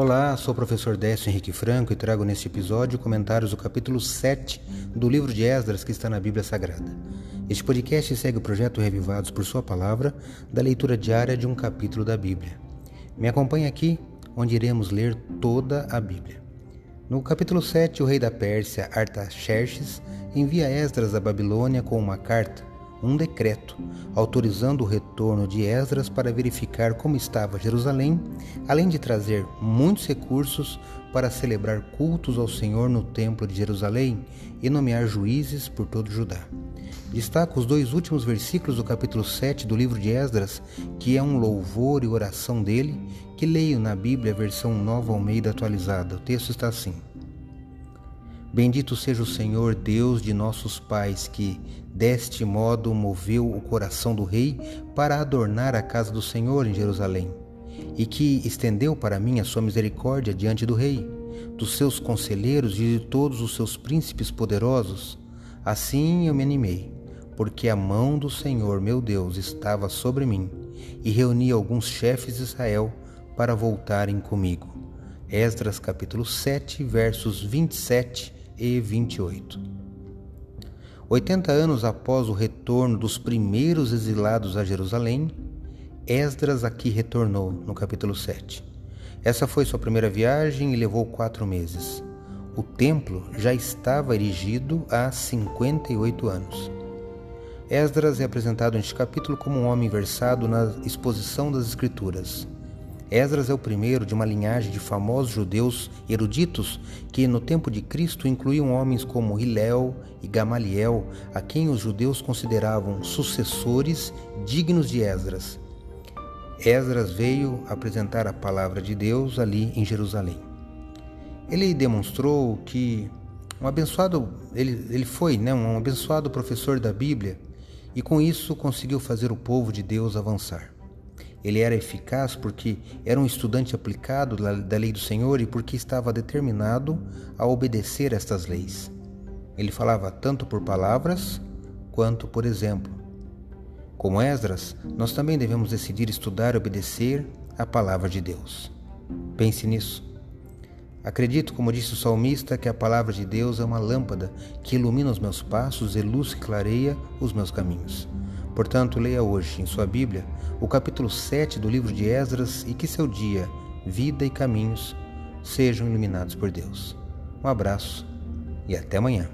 Olá, sou o professor Décio Henrique Franco e trago neste episódio comentários do capítulo 7 do livro de Esdras que está na Bíblia Sagrada. Este podcast segue o projeto Revivados por Sua Palavra, da leitura diária de um capítulo da Bíblia. Me acompanhe aqui, onde iremos ler toda a Bíblia. No capítulo 7, o rei da Pérsia, Artaxerxes, envia Esdras à Babilônia com uma carta um decreto autorizando o retorno de Esdras para verificar como estava Jerusalém, além de trazer muitos recursos para celebrar cultos ao Senhor no Templo de Jerusalém e nomear juízes por todo Judá. Destaco os dois últimos versículos do capítulo 7 do livro de Esdras, que é um louvor e oração dele, que leio na Bíblia, versão nova Almeida atualizada. O texto está assim: Bendito seja o Senhor, Deus de nossos pais, que deste modo moveu o coração do rei para adornar a casa do Senhor em Jerusalém, e que estendeu para mim a sua misericórdia diante do rei, dos seus conselheiros e de todos os seus príncipes poderosos. Assim eu me animei, porque a mão do Senhor meu Deus estava sobre mim, e reuni alguns chefes de Israel para voltarem comigo. Esdras capítulo 7, versos 27 e 28. 80 anos após o retorno dos primeiros exilados a Jerusalém, Esdras aqui retornou no capítulo 7. Essa foi sua primeira viagem e levou quatro meses. O templo já estava erigido há 58 anos. Esdras é apresentado neste capítulo como um homem versado na exposição das Escrituras. Esdras é o primeiro de uma linhagem de famosos judeus eruditos que, no tempo de Cristo, incluíam homens como Hilel e Gamaliel, a quem os judeus consideravam sucessores dignos de Esdras. Esdras veio apresentar a palavra de Deus ali em Jerusalém. Ele demonstrou que um abençoado, ele, ele foi né, um abençoado professor da Bíblia e com isso conseguiu fazer o povo de Deus avançar. Ele era eficaz porque era um estudante aplicado da lei do Senhor e porque estava determinado a obedecer estas leis. Ele falava tanto por palavras quanto por exemplo. Como Esdras, nós também devemos decidir estudar e obedecer a palavra de Deus. Pense nisso. Acredito, como disse o salmista, que a palavra de Deus é uma lâmpada que ilumina os meus passos e luz que clareia os meus caminhos. Portanto, leia hoje em sua Bíblia o capítulo 7 do livro de Esdras e que seu dia, vida e caminhos sejam iluminados por Deus. Um abraço e até amanhã.